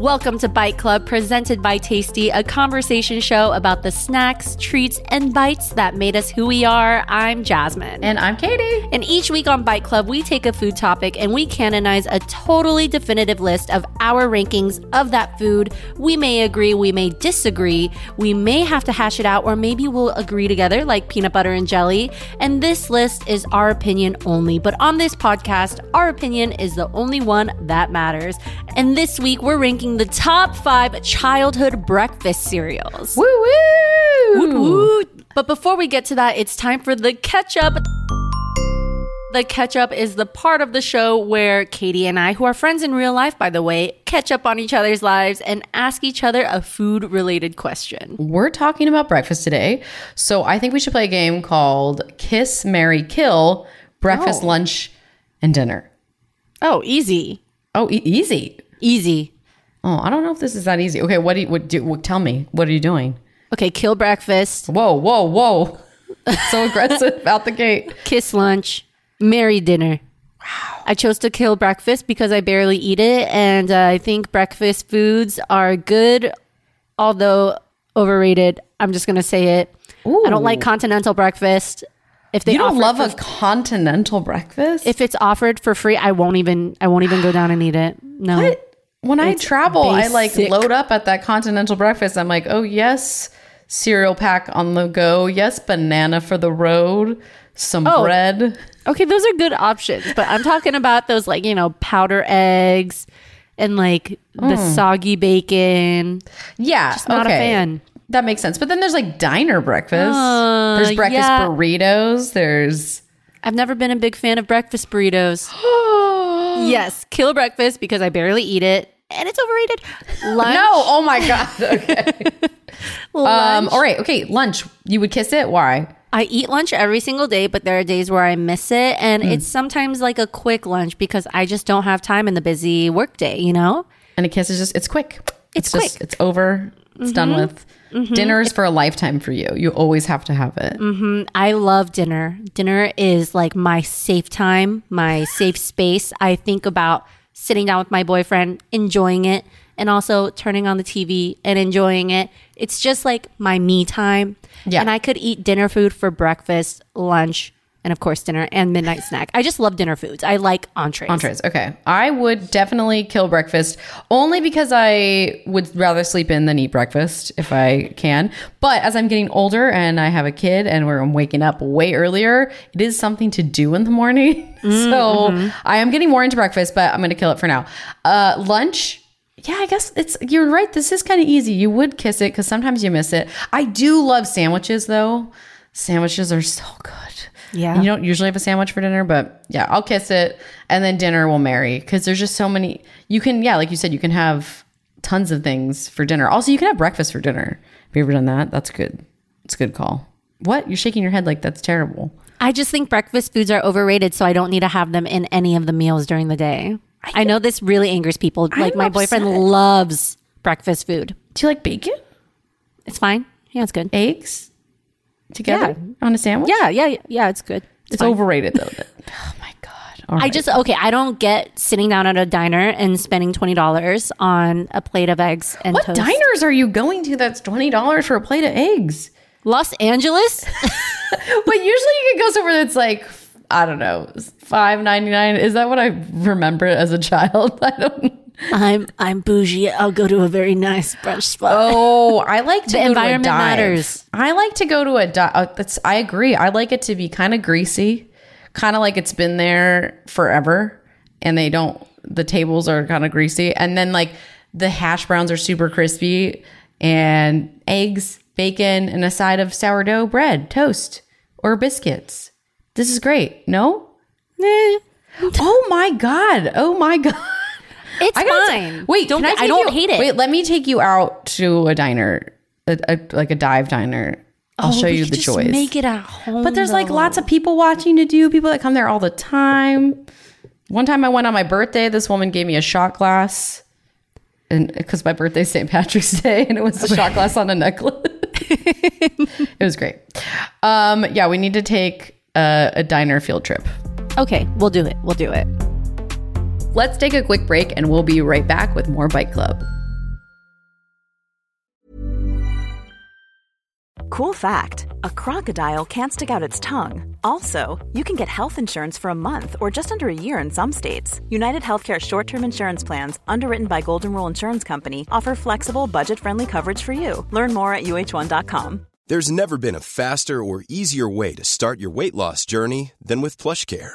Welcome to Bite Club, presented by Tasty, a conversation show about the snacks, treats, and bites that made us who we are. I'm Jasmine. And I'm Katie. And each week on Bite Club, we take a food topic and we canonize a totally definitive list of our rankings of that food. We may agree, we may disagree, we may have to hash it out, or maybe we'll agree together like peanut butter and jelly. And this list is our opinion only. But on this podcast, our opinion is the only one that matters. And this week, we're ranking the top five childhood breakfast cereals. Woo woo! Woot woot. But before we get to that, it's time for the catch up. The catch up is the part of the show where Katie and I, who are friends in real life, by the way, catch up on each other's lives and ask each other a food related question. We're talking about breakfast today. So I think we should play a game called Kiss, Mary, Kill breakfast, Oh. lunch, and dinner. Oh, easy. Oh, e- easy. Easy. Oh, I don't know if this is that easy. Okay, what do you, what do, what, tell me, what are you doing? Okay, kill breakfast, Whoa, whoa, whoa. so aggressive out the gate. kiss lunch, marry dinner. Wow. I chose to kill breakfast because I barely eat it. And uh, I think breakfast foods are good, although overrated. I'm just going to say it. I don't like continental breakfast. If they You don't love a continental breakfast? if it's offered for free, I won't even I won't even go down and eat it. No. What? When I travel, I like load up at that continental breakfast. I'm like, oh yes, cereal pack on the go. Yes, banana for the road. Some Oh. bread. Okay, those are good options, but I'm talking about those like, you know, powder eggs and like the soggy bacon. Yeah, Just not a fan. That makes sense. But then there's like diner breakfast. Uh, there's breakfast yeah. burritos. There's I've never been a big fan of breakfast burritos. yes, kill breakfast because I barely eat it and it's overrated. Lunch. no. Oh my god. Okay. um. All right. Okay. Lunch. You would kiss it. Why? I eat lunch every single day, but there are days where I miss it. And Hmm. it's sometimes like a quick lunch because I just don't have time in the busy workday, you know? And a kiss is just. It's quick. It's just. quick. Mm-hmm. It's over. It's done with. Dinner is for a lifetime for you. You always have to have it. Mm-hmm. I love dinner. Dinner is like my safe time, my safe space. I think about sitting down with my boyfriend, enjoying it, and also turning on the TV and enjoying it. It's just like my me time. Yeah. And I could eat dinner food for breakfast, lunch, and of course dinner and midnight snack. I just love dinner foods. I like entrees. Entrees. Okay. I would definitely kill breakfast only because I would rather sleep in than eat breakfast if I can. But as I'm getting older and I have a kid and where I'm waking up way earlier, it is something to do in the morning. so I am getting more into breakfast, but I'm going to kill it for now. Uh, lunch. Yeah, I guess it's you're right. This is kind of easy. You would kiss it because sometimes you miss it. I do love sandwiches though. Sandwiches are so good. Yeah. And you don't usually have a sandwich for dinner, but yeah, I'll kiss it and then dinner will marry because there's just so many. You can, yeah, like you said, you can have tons of things for dinner. Also, you can have breakfast for dinner. Have you ever done that? That's good. It's a good call. What? You're shaking your head like that's terrible. I just think breakfast foods are overrated, so I don't need to have them in any of the meals during the day. I, know this really angers people. Like I'm my boyfriend loves breakfast food. Do you like bacon, It's fine. Yeah, it's good. eggs together Yeah. on a sandwich? Yeah, yeah, yeah. It's good. it's fine. overrated though. oh my god! All I right. just okay. I don't get sitting down at a diner and spending twenty dollars on a plate of eggs and what toast. diners are you going to? That's twenty dollars for a plate of eggs. Los Angeles. But usually you can go somewhere that's like I don't know five ninety nine. Is that what I remember as a child? I don't. I'm I'm bougie. I'll go to a very nice brunch spot. Oh, I like to The go environment to matters. I like to go to a dive. Uh, that's I agree. I like it to be kind of greasy, kind of like it's been there forever, and they don't. The tables are kind of greasy, and then like the hash browns are super crispy, and eggs, bacon, and a side of sourdough bread, toast, or biscuits. This is great. No. Eh, Oh my god. Oh my god. It's gotta fine. wait, don't I, I, don't you- hate it. Wait, let me take you out to a diner, a, a, like a dive diner. I'll Oh, show you the just choice. Make it at home. but there's like lots of people watching to do. People that come there all the time. One time I went on my birthday. This woman gave me a shot glass, and because my birthday's St. Patrick's Day, and it was a shot glass on a necklace. it was great. Um, yeah, we need to take a, a diner field trip. Okay, we'll do it. We'll do it. Let's take a quick break, and we'll be right back with more Bite Club. Cool fact a crocodile can't stick out its tongue. Also, you can get health insurance for a month or just under a year in some states. United Healthcare short term insurance plans, underwritten by Golden Rule Insurance Company, offer flexible, budget friendly coverage for you. Learn more at uh1.com. There's never been a faster or easier way to start your weight loss journey than with PlushCare.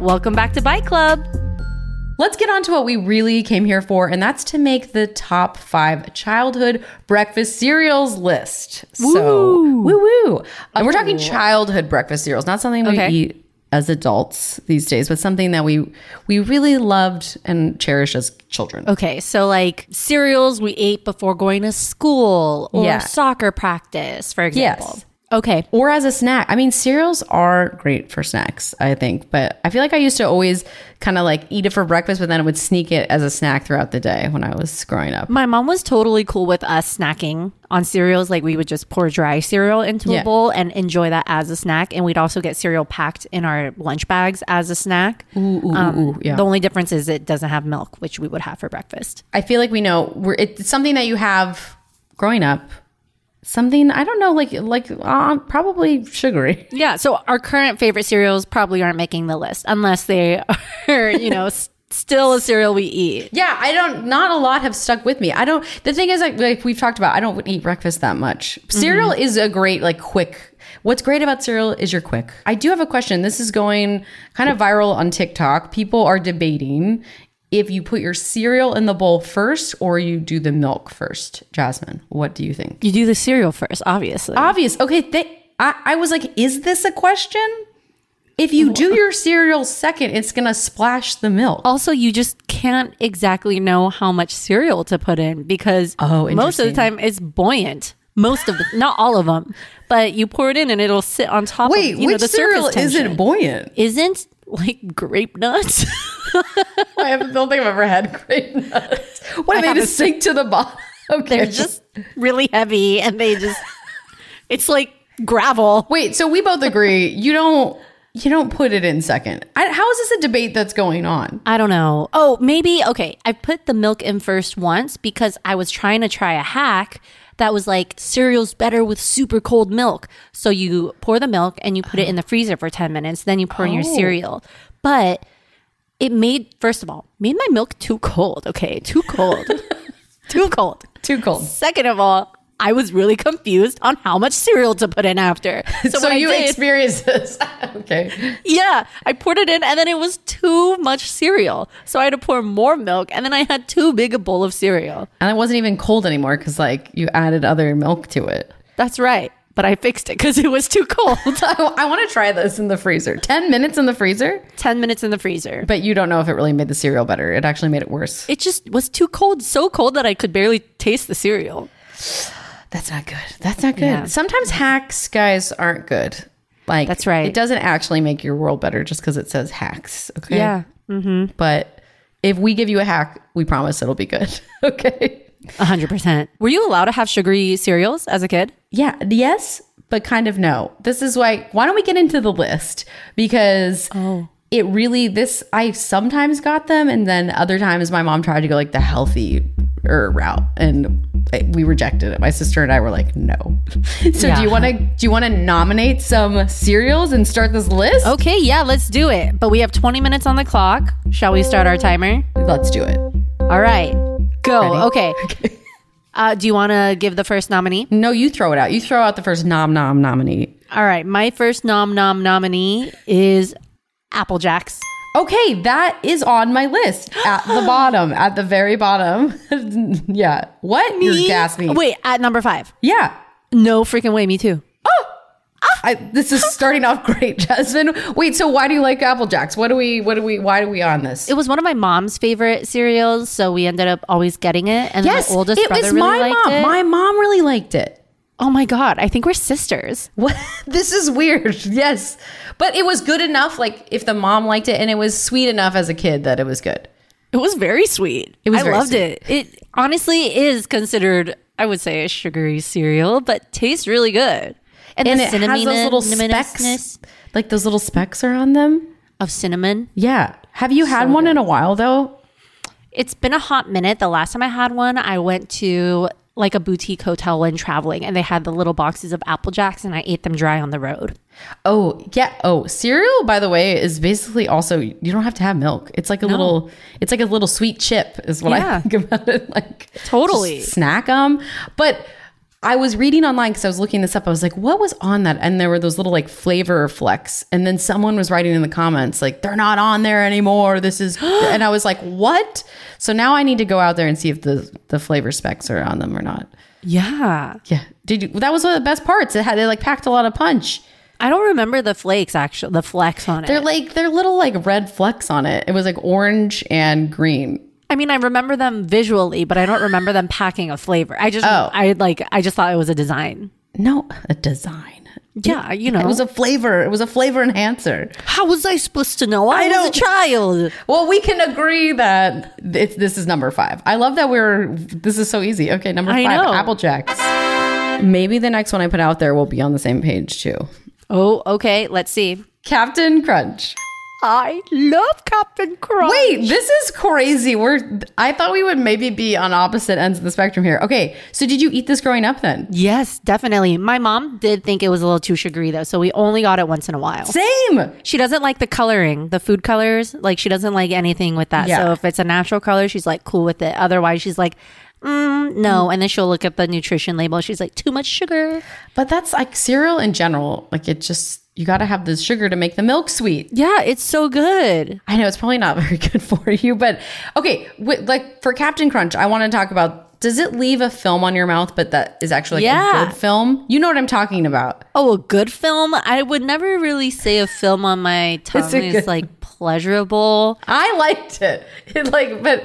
Welcome back to Bite Club. Let's get on to what we really came here for, and that's to make the top five childhood breakfast cereals list. So, woo woo. And we're talking childhood breakfast cereals, not something we Okay. eat as adults these days, but something that we we really loved and cherished as children. Okay, so like cereals we ate before going to school or Yeah. soccer practice, for example. Yes. Okay. Or as a snack. I mean, cereals are great for snacks, I think. But I feel like I used to always kind of like eat it for breakfast, but then I would sneak it as a snack throughout the day when I was growing up. My mom was totally cool with us snacking on cereals. Like we would just pour dry cereal into Yeah. a bowl and enjoy that as a snack. And we'd also get cereal packed in our lunch bags as a snack. Ooh, ooh, Um, ooh, yeah. The only difference is it doesn't have milk, which we would have for breakfast. I feel like we know we're it's something that you have growing up. Something I don't know, like like uh, probably sugary. Yeah. So our current favorite cereals probably aren't making the list unless they are, you know, still a cereal we eat. Yeah, I don't. Not a lot have stuck with me. I don't. The thing is, like, like we've talked about, I don't eat breakfast that much. Cereal is a great, like, quick. What's great about cereal is you're quick. I do have a question. This is going kind of viral on TikTok. People are debating if you put your cereal in the bowl first or you do the milk first. Jasmine, what do you think? You do the cereal first, obviously. Obvious. Okay. Th- I, I was like, is this a question? If you do your cereal second, it's gonna splash the milk. also, you just can't exactly know how much cereal to put in because Oh, most of the time it's buoyant. Most of the, not all of them, but you pour it in and it'll sit on top. Wait, of, you know, which the cereal surface isn't buoyant? Isn't like grape nuts? I don't think I've ever had grape nuts. What do they just sink to the bottom? Okay. They're just really heavy and they just. It's like gravel. Wait, so we both agree you don't you don't put it in second. I, how is this a debate that's going on? I don't know. Oh, maybe okay. I put the milk in first once because I was trying to try a hack that was like cereal's better with super cold milk. So you pour the milk and you put it in the freezer for 10 minutes, then you pour in your Oh. cereal. But it made first of all, made my milk too cold, okay? Too cold. too cold. Too cold. Second of all, I was really confused on how much cereal to put in after. So, what I you did- experience this. okay. yeah, I poured it in and then it was too much cereal. So I had to pour more milk and then I had too big a bowl of cereal. And it wasn't even cold anymore because like you added other milk to it. That's right. But I fixed it because it was too cold. I, I want to try this in the freezer. 10 minutes in the freezer? 10 minutes in the freezer. But you don't know if it really made the cereal better. It actually made it worse. It just was too cold, so cold that I could barely taste the cereal. That's not good. That's not good. Yeah. Sometimes hacks, guys, aren't good. Like That's right. It doesn't actually make your world better just because it says hacks. Okay. Yeah. Mm-hmm. But if we give you a hack, we promise it'll be good. okay. 100%. Were you allowed to have sugary cereals as a kid? Yeah. Yes, but kind of no. This is why. Why don't we get into the list because it really this I sometimes got them, and then other times my mom tried to go like the healthy route, and we rejected it. My sister and I were like, no. so Yeah. do you want to do you want to nominate some cereals and start this list? Okay, yeah, let's do it. But we have 20 minutes on the clock. Shall we start our timer? Let's do it. All right. Go. Ready? Okay. Uh, do you want to give the first nominee? No, you throw it out. You throw out the first nom nom nominee. All right. My first nom nom nominee is Apple Jacks. Okay, that is on my list at the bottom, at the very bottom. yeah. What? You're gasping. Wait, at number five. Yeah. No freaking way. Me too. Oh! Ah! I, this is starting off great, Jasmine. Wait, so why do you like Apple Jacks? What do we? What do we? Why are we on this? It was one of my mom's favorite cereals, so we ended up always getting it. And yes, my oldest it brother was really my liked mom. it. My mom really liked it. Oh my god, I think we're sisters. What? This is weird. Yes, but it was good enough. Like if the mom liked it, and it was sweet enough as a kid that it was good. It was very sweet. It was I loved sweet. it. It honestly is considered, I would say, a sugary cereal, but tastes really good. And the it has those little specks, like those little specks are on them. of cinnamon. Yeah. Have you had one in a while though? It's been a hot minute. The last time I had one, I went to like a boutique hotel when traveling, and they had the little boxes of Apple Jacks, and I ate them dry on the road. Oh, yeah. Oh, cereal, by the way, is basically also you don't have to have milk. It's like a little it's like a little sweet chip is what Yeah. I think about it. Like Totally. snack them. But I was reading online because I was looking this up. I was like, what was on that? And there were those little like flavor flecks. And then someone was writing in the comments, like, they're not on there anymore. This is and I was like, what? So now I need to go out there and see if the the flavor specs are on them or not. Yeah. Yeah. Did you that was one of the best parts. It had they like packed a lot of punch. I don't remember the flakes, actually, the flecks on it. They're like they're little like red flecks on it. It was like orange and green. I mean, I remember them visually, but I don't remember them packing a flavor. I just, Oh. I like, I just thought it was a design. No, a design. Yeah, you know. It was a flavor. It was a flavor enhancer. How was I supposed to know? I, I was a child. Well, we can agree that it's, this is number five. I love that we're. This is so easy. Okay, number five. Apple Jacks. Maybe the next one I put out there will be on the same page too. Oh, okay. Let's see. Captain Crunch. I love Captain Crunch. Wait, this is crazy. We're. I thought we would maybe be on opposite ends of the spectrum here. Okay, so did you eat this growing up then? Yes, definitely. My mom did think it was a little too sugary though, so we only got it once in a while. Same. She doesn't like the coloring, the food colors. Like she doesn't like anything with that. Yeah. So if it's a natural color, she's like cool with it. Otherwise, she's like, mm, no. And then she'll look at the nutrition label. She's like, too much sugar. But that's like cereal in general. Like it just you got to have the sugar to make the milk sweet. Yeah, it's so good. I know it's probably not very good for you, but okay. wi- like for Captain Crunch, I want to talk about. Does it leave a film on your mouth, but that is actually like Yeah. a good film? You know what I'm talking about. Oh, a good film. I would never really say a film on my tongue is like pleasurable. I liked it. It like, but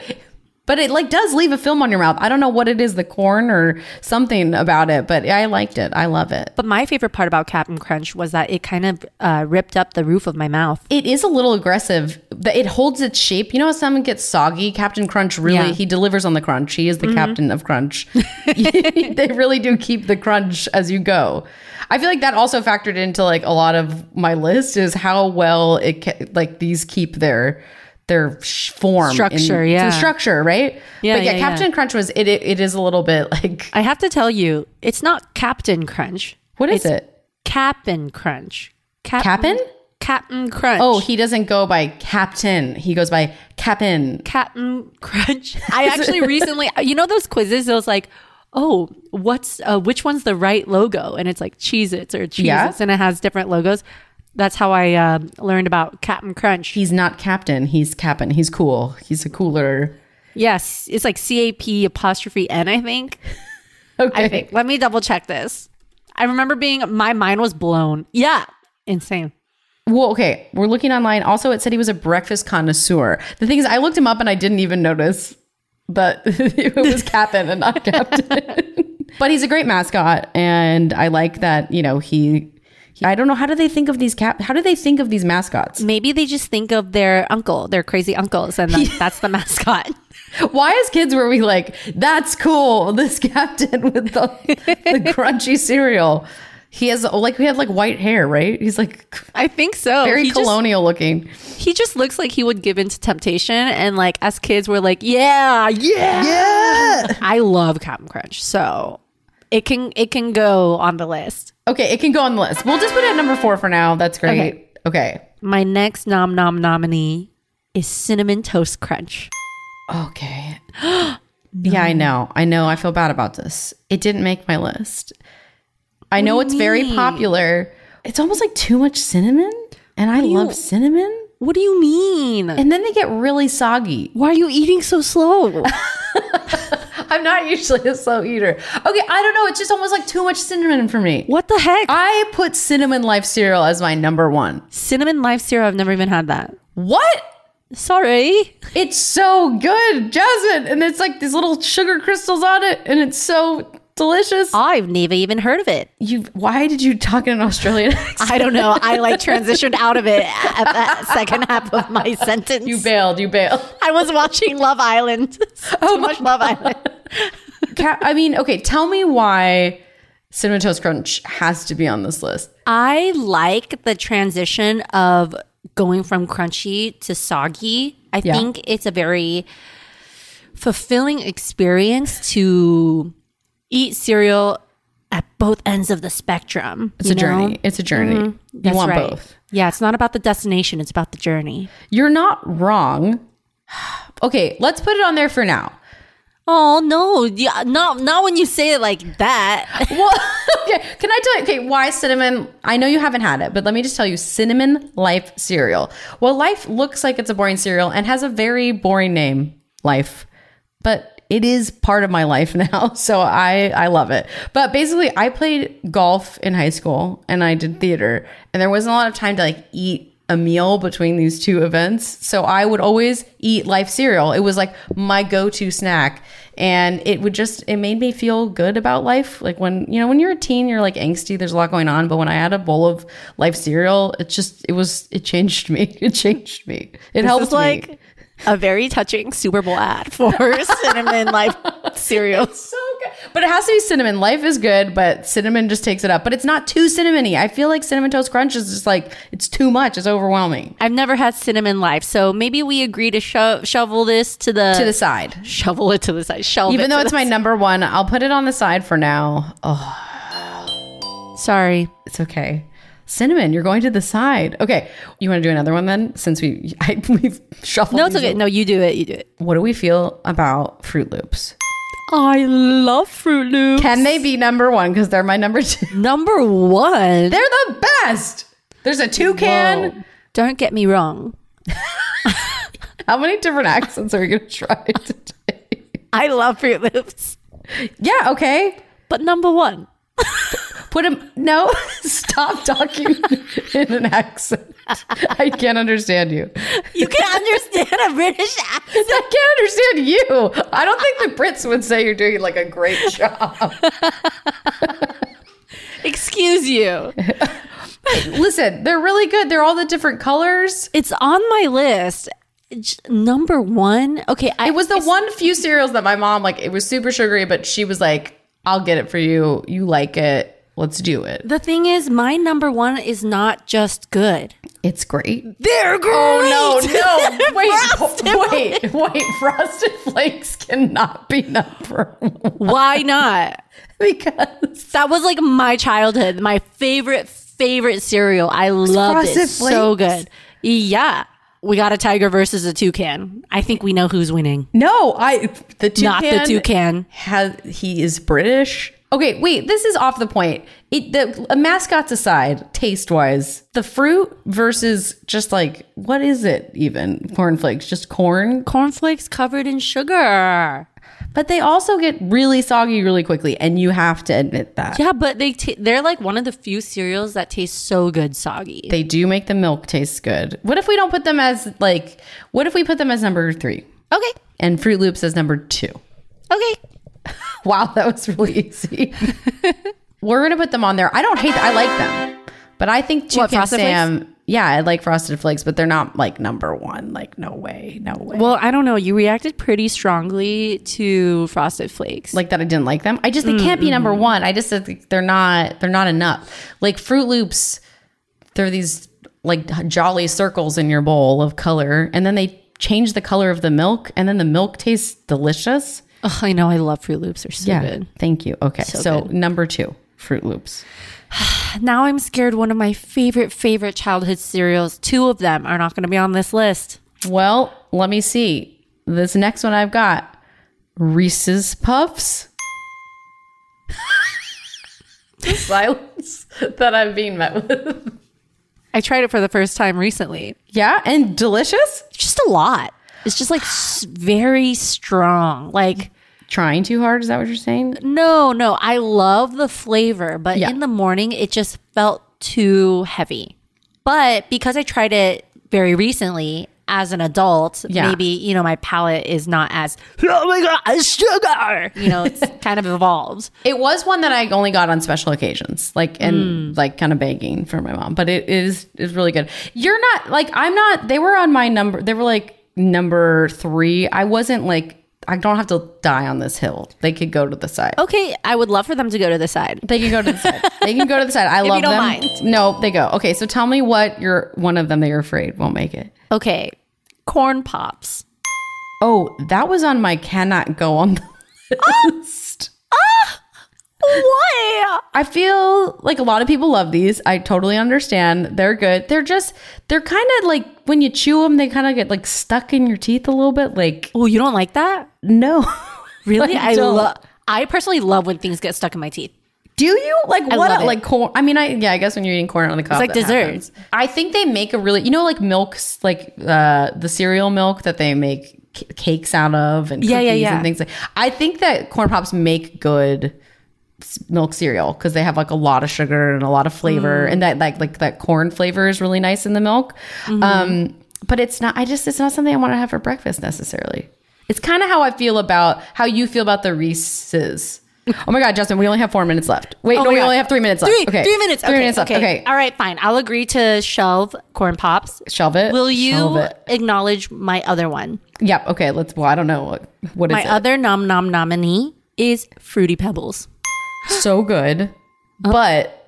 But it like does leave a film on your mouth. I don't know what it is, the corn or something about it, but I liked it. I love it. But my favorite part about Captain Crunch was that it kind of uh, ripped up the roof of my mouth. It is a little aggressive. It holds its shape. You know how someone gets soggy? Captain Crunch really Yeah. he delivers on the crunch. He is the captain of crunch. they really do keep the crunch as you go. I feel like that also factored into like a lot of my list is how well it ca- like these keep their their form in- Structure, yeah. the structure right Yeah, but yeah, yeah, yeah. Captain Crunch was it, it it is a little bit like I have to tell you, it's not Captain Crunch. what is It's it Captain Crunch. Cap'n? Captain Crunch. oh he doesn't go by Captain he goes by Captain Captain Crunch. I actually recently, you know, those quizzes. It was like, oh, what's uh, which one's the right logo? And it's like Cheez-Its or Cheez-Its, Yeah. and it has different logos. That's how I uh, learned about Captain Crunch. he's not Captain he's Cap'n he's cool he's a cooler yes, it's like C A P apostrophe N. I think. okay I think. Let me double check this. I remember being my mind was blown. Yeah, insane. Well, okay. We're looking online. Also, it said he was a breakfast connoisseur. The thing is, I looked him up and I didn't even notice that it was Captain and not Captain. but he's a great mascot, and I like that. You know, he. I don't know how do they think of these cap. How do they think of these mascots? Maybe they just think of their uncle, their crazy uncles, and that, that's the mascot. Why, as kids, were we like, "That's cool"? This captain with the the crunchy cereal. He has like we had like white hair, right? He's like I think so. very He just- colonial looking. he just looks like he would give in to temptation and like as kids we're like yeah yeah yeah i love captain crunch so it can it can go on the list Okay, it can go on the list. We'll just put it at number four for now. That's great. Okay. okay. my next nom nom nominee is cinnamon toast crunch Okay. Yeah, I know. I know. I feel bad about this. It didn't make my list. I know it's very popular. It's almost like too much cinnamon, and I love cinnamon. what do you mean And then they get really soggy. why are you eating so slow I'm not usually a slow eater. Okay, I don't know. It's just almost like too much cinnamon for me. what the heck I put cinnamon life cereal as my number one. cinnamon life cereal i've never even had that What? sorry It's so good, Jasmine. And it's like these little sugar crystals on it, and it's so delicious. i've never even heard of it You why did you talk in an Australian accent? i don't know i like transitioned out of it at that second half of my sentence You bailed, you bailed. I was watching Love Island. Oh too much Love Island. I mean, okay, tell me why Cinnamon Toast Crunch has to be on this list. I like the transition of going from crunchy to soggy. I Yeah. think it's a very fulfilling experience to eat cereal at both ends of the spectrum. It's you a journey. It's a journey. Mm-hmm. You That's want right. both. Yeah, it's not about the destination, it's about the journey. You're not wrong. Okay, let's put it on there for now. Oh no, yeah, not not when you say it like that. Well, okay, can I tell you, okay, why cinnamon? I know you haven't had it, but let me just tell you Cinnamon Life cereal. Well, Life looks like it's a boring cereal and has a very boring name, Life, but it is part of my life now. So I, I love it. But basically, I played golf in high school and I did theater, and there wasn't a lot of time to like eat a meal between these two events. So I would always eat life cereal. It was like my go-to snack. And it would just it made me feel good about life. Like when you know, when you're a teen, you're like angsty, there's a lot going on. But when I had a bowl of life cereal, it just it was it changed me. It changed me. It This helped like me. a very touching Super Bowl ad for cinnamon life cereal. So good. But it has to be cinnamon. Life is good, but cinnamon just takes it up. But it's not too cinnamony. I feel like cinnamon toast crunch is just like it's too much. It's overwhelming. I've never had cinnamon life, so maybe we agree to sho- shovel this to the To the side. shovel it to the side. Shelve Even it though it's my side. number one, I'll put it on the side for now. Oh, sorry. it's okay. Cinnamon, you're going to the side. Okay, you want to do another one then? Since we I, we've shuffled. No, it's okay. No, you do it. You do it. What do we feel about Fruit Loops? I love Fruit Loops. Can they be number one? Because they're my number two. Number one. They're the best. There's a toucan. Whoa. Don't get me wrong. How many different accents are we gonna try today? I love Fruit Loops, Yeah, okay. but number one. Put him. No, stop talking in an accent. I can't understand you. You can understand a British accent. I can't understand you. I don't think the Brits would say you're doing like a great job. Excuse you. Listen, they're really good. They're all the different colors. It's on my list. Number one. Okay, I, It was the one few cereals that my mom like. It was super sugary, but she was like, "I'll get it for you. You like it. Let's do it. The thing is, my number one is not just good. It's great." They're great. Oh no, no! Wait, wait, wait! Frosted Flakes cannot be number one Why not? because That was like my childhood. My favorite, favorite cereal. I loved it. Frosted So good. Yeah. We got a tiger versus a toucan. I think we know who's winning. no, I the toucan Not the toucan. has he is British. Okay, wait, this is off the point. It the mascots aside, taste wise, the fruit versus just like what is it even? Cornflakes, just corn. Cornflakes covered in sugar. But they also get really soggy really quickly, and you have to admit that. Yeah, but they t- they're like one of the few cereals that taste so good soggy. They do make the milk taste good. What if we don't put them as like? What if we put them as number three okay. and Fruit Loops as number two? Okay. Wow, that was really easy. We're gonna put them on there. I don't hate. I like them, but I think What, Toucan Flakes? Sam. Yeah, I like Frosted Flakes, but they're not like number one. Like no way, no way. Well, I don't know. You reacted pretty strongly to Frosted Flakes. like that I didn't like them. I just they can't be number one. I just said they're not they're not enough. Like Fruit Loops, they're these like jolly circles in your bowl of color, and then they change the color of the milk, and then the milk tastes delicious. Ugh, I know. I love Fruit Loops. They're so good. Thank you. Okay, so, So number two, Fruit Loops. Now I'm scared. One of my favorite, favorite childhood cereals. Two of them are not going to be on this list. Well, let me see. This next one I've got Reese's Puffs. the silence that I'm being met with. I tried it for the first time recently. Yeah, and delicious. Just a lot. It's just like very strong. Like Trying too hard? Is that what you're saying? no, no. I love the flavor, but Yeah. in the morning it just felt too heavy. But because I tried it very recently as an adult, Yeah. maybe you know my palate is not as oh my god sugar. You know, it's kind of evolved. It was one that I only got on special occasions, like and mm. like kind of begging for my mom. But it is is really good. You're not like I'm not. They were on my number. They were like number three. I wasn't like I don't have to die on this hill. They could go to the side. Okay, I would love for them to go to the side. They can go to the side. They can go to the side. I love them. mind. No, they go. Okay, so tell me what you're one of them that you're afraid won't make it. Okay, corn pops. Oh, that was on my cannot go on the ah! list. Ah! Why? I feel like a lot of people love these. I totally understand. They're good. They're just they're kind of like when you chew them, they kind of get like stuck in your teeth a little bit. Like Oh, you don't like that? no, Really? I I, love. I personally love when things get stuck in my teeth. Do you like I what? Like corn? I mean, I yeah, I guess when you're eating corn on the cob, it's like desserts. I think they make a really, you know, like milks, like uh the cereal milk that they make c- cakes out of, and Yeah, cookies yeah, yeah. and things like. I think that corn pops make good milk cereal because they have like a lot of sugar and a lot of flavor, Mm. and that like like that corn flavor is really nice in the milk. Mm-hmm. Um, but it's not. I just it's not something I want to have for breakfast necessarily. It's kind of how I feel about how you feel about the Reese's. Oh my God, Justin, we only have four minutes left. Wait, Oh no, we God. only have three minutes left. Three, okay. three minutes. Three okay, minutes left. Okay. All right, fine. I'll agree to shelve corn pops. Shelve it. Will you it. acknowledge my other one? Yep. Okay. Let's. Well, I don't know what what is My it. other nom nom nominee is Fruity Pebbles. So good, uh-huh. but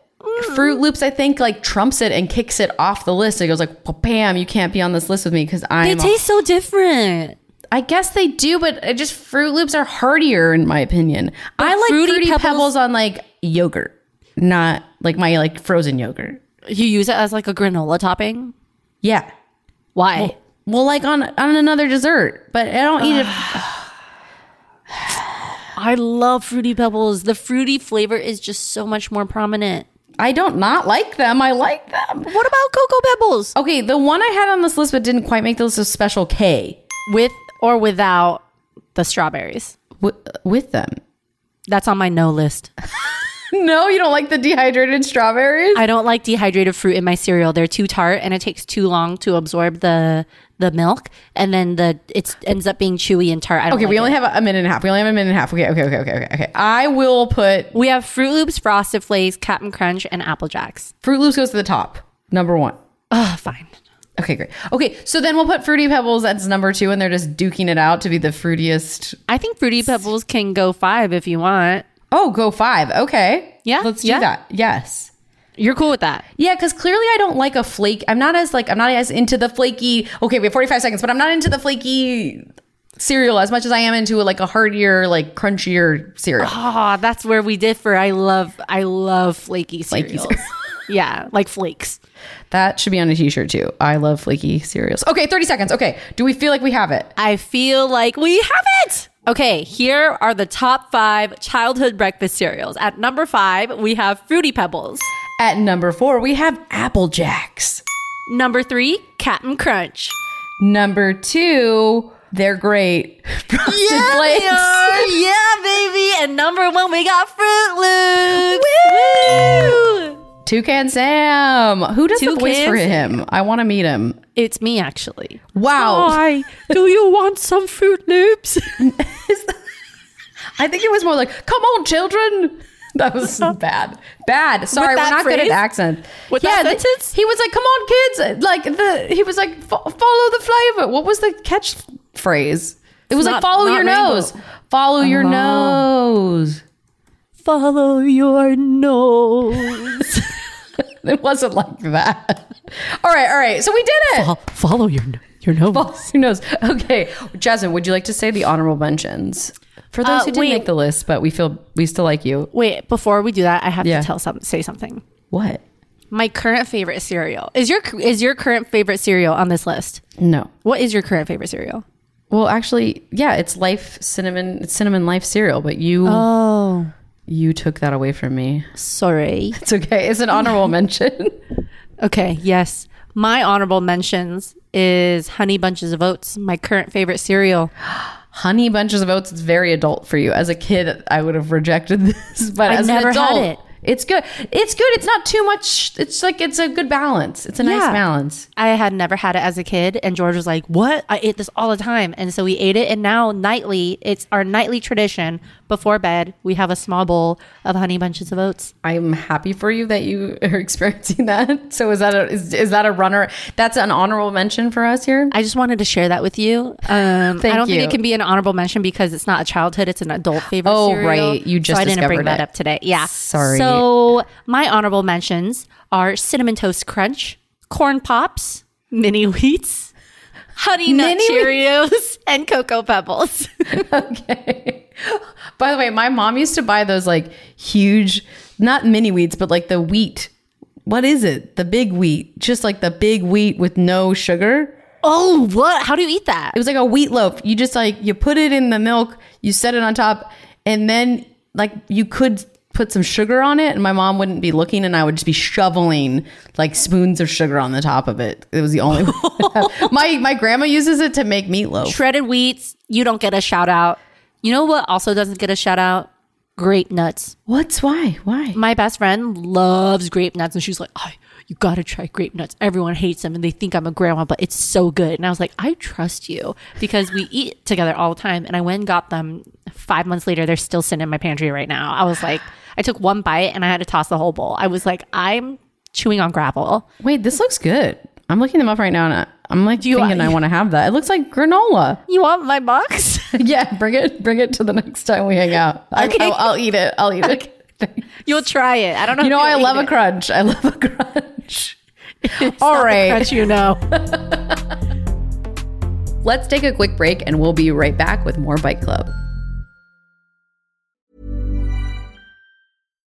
Fruit Loops I think like trumps it and kicks it off the list. It goes like, well, bam, you can't be on this list with me because I'm. a- taste so different. I guess they do, but it just Fruit Loops are heartier in my opinion. I like Fruity Fruity, Pebbles- Pebbles, on like yogurt, not like my like frozen yogurt. You use it as like a granola topping. Yeah. Why? Well, like on on another dessert, but I don't eat it. I love Fruity Pebbles. The fruity flavor is just so much more prominent. I don't not like them. I like them. What about Cocoa Pebbles? Okay, the one I had on this list but didn't quite make the list is Special K With or without the strawberries? with, uh, with them. That's on my no list. no, you don't like the dehydrated strawberries? I don't like dehydrated fruit in my cereal. They're too tart and it takes too long to absorb the the milk and then the it ends up being chewy and tart. I don't okay, we only it. have a minute and a half. We only have a minute and a half. Okay, okay, okay, okay, okay. okay. I will put We have Fruit Loops, Frosted Flakes, Captain Crunch, and Apple Jacks. Fruit Loops goes to the top. Number one. Oh, fine. Okay, great. Okay, so then we'll put Fruity Pebbles as number two, and they're just duking it out to be the fruitiest. I think Fruity Pebbles can go five if you want. Oh, go five. Okay. Yeah, Let's do yeah. that. Yes. You're cool with that. Yeah, because clearly I don't like a flake. I'm not as like I'm not as into the flaky. Okay, we have 45 seconds, but I'm not into the flaky cereal as much as I am into like a heartier, like crunchier cereal. Oh, that's where we differ. I love I love flaky Flaky cereals. yeah, like flakes. That should be on a t-shirt too. I love flaky cereals. Okay, 30 seconds. Okay, do we feel like we have it? I feel like we have it. Okay, here are the top five childhood breakfast cereals. At number five, we have Fruity Pebbles. At number four, we have Apple Jacks. Number three, Captain Crunch. Number two, they're great. Frosted Yeah, Flakes. they are. yeah, baby. And number one, we got Fruit Loops. Woo! Toucan Sam. Who does the voice for Sam. him? I want to meet him. It's me, actually. Wow. Hi. Do you want some Fruit Loops? I think it was more like, "Come on, children." That was bad. Bad. Sorry, we're that not good phrase? at accent. With that th- he was like, "Come on, kids!" Like the he was like, "Follow the flavor." What was the catch phrase? It was like, "Follow your rainbow. nose." Follow your uh-huh. nose. Follow your nose. It wasn't like that. All right, all right. So we did it. Follow your your nose. Follow your nose. Okay, Jasmine, would you like to say the honorable mentions for those Uh, who didn't wait. make the list, but we feel we still like you? Wait, before we do that, I have Yeah. to tell some say something. What? My current favorite cereal is your is your current favorite cereal on this list. No. What is your current favorite cereal? Well, actually, yeah, it's Life cinnamon. It's cinnamon Life cereal, but you Oh, you took that away from me. sorry. It's okay. It's an honorable mention. Okay, yes. My honorable mentions is Honey Bunches of Oats, my current favorite cereal. Honey Bunches of Oats it's very adult for you. As a kid, I would have rejected this, but I as never an had adult, it. It's good. It's good. It's not too much. It's like it's a good balance. It's a nice Yeah. balance. I had never had it as a kid, and George was like, "What? I ate this all the time." And so we ate it, and now nightly, it's our nightly tradition. Before bed, we have a small bowl of Honey Bunches of Oats. I'm happy for you that you are experiencing that. So is that a is, is that a runner? That's an honorable mention for us here. I just wanted to share that with you. Um, I don't you. think it can be an honorable mention because it's not a childhood; it's an adult favorite. Oh, cereal. right. You just so I didn't bring discovered that up today. Yeah, Sorry. So my honorable mentions are cinnamon toast crunch, corn pops, mini wheats, honey nut Mini Cheerios, and cocoa pebbles. okay. By the way, my mom used to buy those like huge, not mini wheats, but like the wheat. What is it? The big wheat, just like the big wheat with no sugar. oh, what? How do you eat that? It was like a wheat loaf. You just like you put it in the milk, you set it on top, and then like you could put some sugar on it, and my mom wouldn't be looking, and I would just be shoveling like spoons of sugar on the top of it. It was the only. my my grandma uses it to make meatloaf. Shredded wheats. You don't get a shout out. You know what also doesn't get a shout out? Grape nuts. What's why? Why? My best friend loves grape nuts, and she's like, "I, you gotta try grape nuts. Everyone hates them, and they think I'm a grandma, but it's so good." And I was like, "I trust you because we eat together all the time." And I went and got them. Five months later, they're still sitting in my pantry right now. I was like, I took one bite and I had to toss the whole bowl. I was like, I'm chewing on gravel. Wait, this looks good. I'm looking them up right now, and I- I'm like you thinking I want to have that. It looks like granola. You want my box? yeah, bring it, bring it to the next time we hang out. I, Okay. I'll, I'll eat it. I'll eat it. You'll try it. I don't know. You know, I love a it. crunch. I love a crunch. It's All right. crunch you know. Let's take a quick break, and we'll be right back with more Bite Club.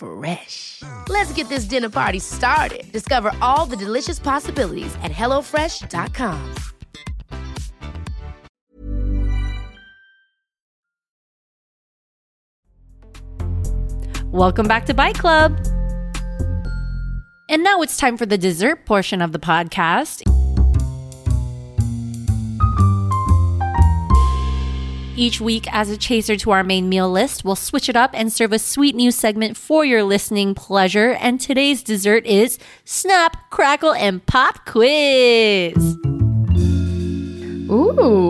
Fresh. Let's get this dinner party started. Discover all the delicious possibilities at hellofresh.com. Welcome back to Bite Club. And now it's time for the dessert portion of the podcast. Each week, as a chaser to our main meal list, we'll switch it up and serve a sweet new segment for your listening pleasure. And today's dessert is Snap, Crackle, and Pop Quiz. Ooh.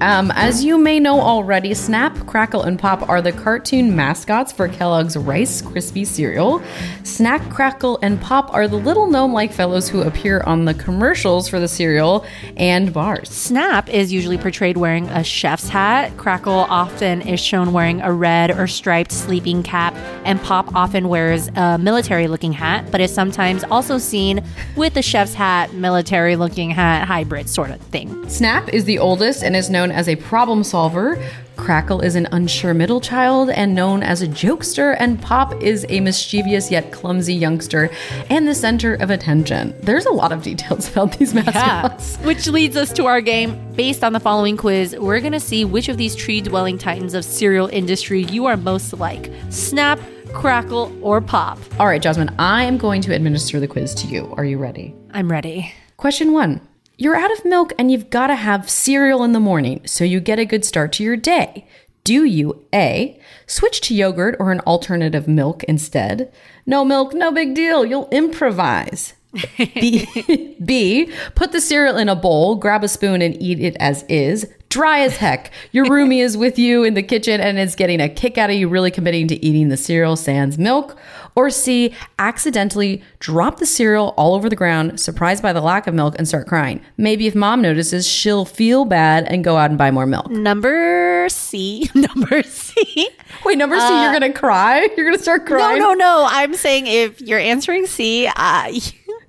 Um, as you may know already, Snap, Crackle, and Pop are the cartoon mascots for Kellogg's Rice Krispie cereal. Snack, Crackle, and Pop are the little gnome like fellows who appear on the commercials for the cereal and bars. Snap is usually portrayed wearing a chef's hat. Crackle often is shown wearing a red or striped sleeping cap, and Pop often wears a military looking hat, but is sometimes also seen with a chef's hat, military looking hat hybrid sort of thing. Snap is the oldest and is known as a problem solver. Crackle is an unsure middle child and known as a jokester, and Pop is a mischievous yet clumsy youngster and the center of attention. There's a lot of details about these mascots. Yeah. Which leads us to our game. Based on the following quiz, we're going to see which of these tree dwelling titans of cereal industry you are most like Snap, Crackle, or Pop. All right, Jasmine, I am going to administer the quiz to you. Are you ready? I'm ready. Question one You're out of milk and you've got to have cereal in the morning so you get a good start to your day. Do you A, switch to yogurt or an alternative milk instead? No milk, no big deal. You'll improvise. B, B, put the cereal in a bowl, grab a spoon, and eat it as is. Dry as heck. Your roomie is with you in the kitchen and is getting a kick out of you really committing to eating the cereal sans milk. Or C, accidentally drop the cereal all over the ground, surprised by the lack of milk, and start crying. Maybe if mom notices, she'll feel bad and go out and buy more milk. Number C. Number C. Wait, number C, Uh, you're gonna cry? You're gonna start crying? no, no. No. I'm saying if you're answering C, uh,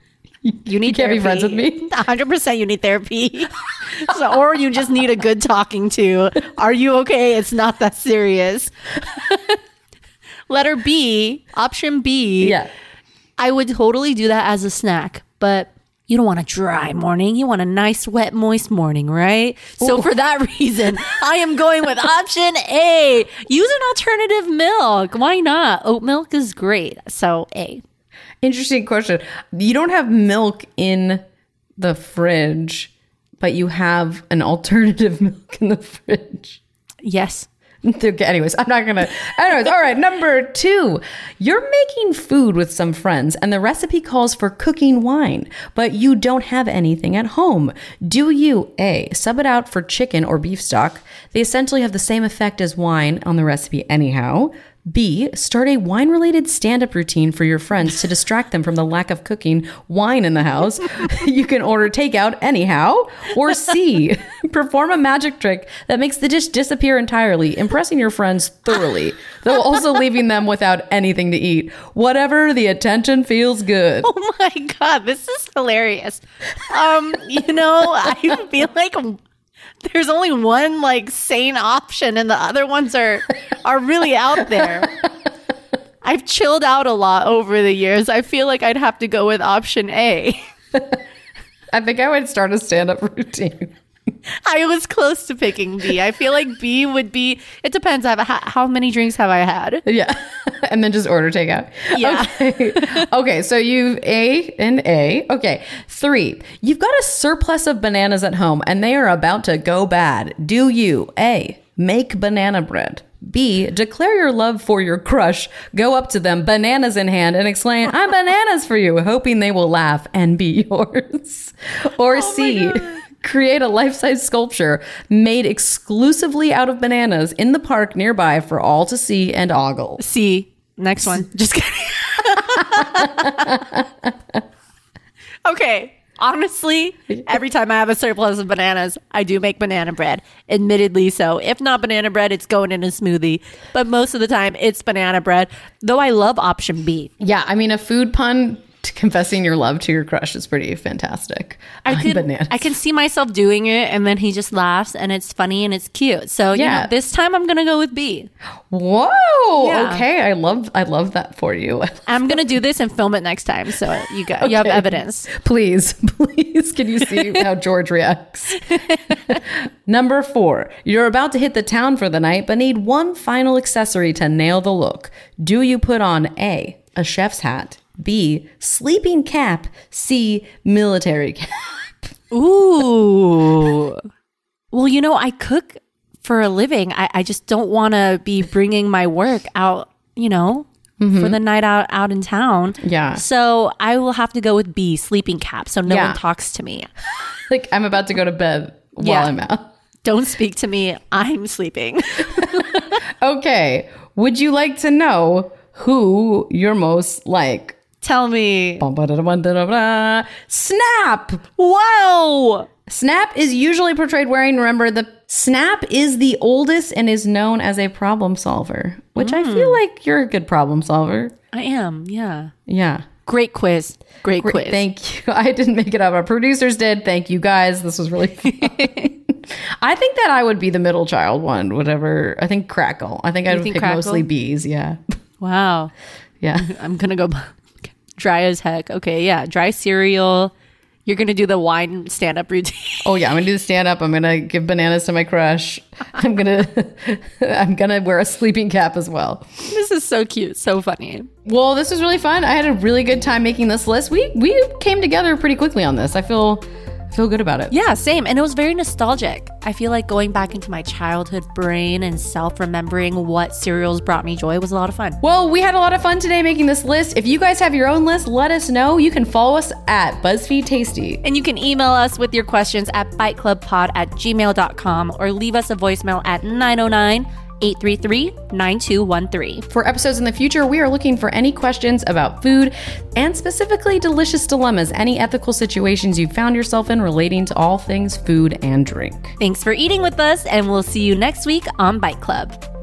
you need can't be friends with me? 100% you need therapy. so, or you just need a good talking to. Are you okay? It's not that serious. Letter B, option B. Yeah. I would totally do that as a snack, but you don't want a dry morning. You want a nice, wet, moist morning, right? So for that reason, I am going with option A. Use an alternative milk. Why not? Oat milk is great. So A. Interesting question. You don't have milk in the fridge, but you have an alternative milk in the fridge. Yes. Anyways, I'm not gonna. Anyways, all right. Number two, you're making food with some friends, and the recipe calls for cooking wine, but you don't have anything at home. Do you A sub it out for chicken or beef stock? They essentially have the same effect as wine on the recipe, anyhow. B, start a wine related stand up routine for your friends to distract them from the lack of cooking wine in the house. you can order takeout anyhow. Or C, perform a magic trick that makes the dish disappear entirely, impressing your friends thoroughly, though also leaving them without anything to eat. Whatever the attention feels good. Oh my god, this is hilarious. Um, you know, I feel like there's only one like sane option and the other ones are are really out there. I've chilled out a lot over the years. I feel like I'd have to go with option A. I think I would start a stand up routine. I was close to picking B. I feel like B would be. It depends. I've, how, how many drinks have I had? Yeah. and then just order takeout. Yeah. Okay. okay. So you've A and A. Okay. Three. You've got a surplus of bananas at home and they are about to go bad. Do you A. Make banana bread? B. Declare your love for your crush. Go up to them, bananas in hand, and exclaim, I'm bananas for you, hoping they will laugh and be yours. Or oh C. Create a life size sculpture made exclusively out of bananas in the park nearby for all to see and ogle. See, Next one. Just kidding. okay. Honestly, every time I have a surplus of bananas, I do make banana bread. Admittedly, so if not banana bread, it's going in a smoothie. But most of the time, it's banana bread. Though I love option B. Yeah, I mean, a food pun confessing your love to your crush is pretty fantastic. I On can bananas. I can see myself doing it, and then he just laughs, and it's funny and it's cute. So yeah, Yeah. this time I'm gonna go with B. Whoa. Yeah. Okay, I love I love that for you. I'm gonna do this and film it next time, so you got you have evidence. Please, please, can you see how George reacts? Number four, you're about to hit the town for the night, but need one final accessory to nail the look. Do you put on A, a chef's hat, B, sleeping cap, C, military cap? Ooh. Well, you know, I cook for a living. I, I just don't want to be bringing my work out, you know, for mm-hmm. the night out out in town. Yeah. So I will have to go with B, sleeping cap, so no Yeah. one talks to me. Like I'm about to go to bed while Yeah. I'm out. Don't speak to me. I'm sleeping. Okay. Would you like to know who you're most like? Tell me. Snap! Whoa. Snap is usually portrayed wearing, remember, the Snap is the oldest and is known as a problem solver, which I feel mm. like you're a good problem solver. I am. Yeah. Yeah. Great quiz. Great, Great, quiz. Thank you. I didn't make it up. Our producers did. Thank you guys. This was really fun. I think that I would be the middle child one, whatever. I think Crackle. I think I would think pick Crackle? mostly bees. Yeah. Wow. Yeah. I'm gonna go dry as heck. Okay, yeah, dry cereal. You're gonna do the wine stand up routine. Oh yeah, I'm gonna do the stand up. I'm gonna give bananas to my crush. I'm gonna I'm gonna wear a sleeping cap as well. this is so cute, so funny. Well, this was really fun. I had a really good time making this list. We we came together pretty quickly on this. I feel feel good about it. Yeah, same. And it was very nostalgic. I feel like going back into my childhood brain and self remembering what cereals brought me joy was a lot of fun. Well, we had a lot of fun today making this list. If you guys have your own list, let us know. You can follow us at BuzzFeed Tasty. And you can email us with your questions at biteclubpod at gmail.com or leave us a voicemail at 909 833 9213. For episodes in the future, we are looking for any questions about food and specifically delicious dilemmas, any ethical situations you found yourself in relating to all things food and drink. Thanks for eating with us, and we'll see you next week on Bite Club.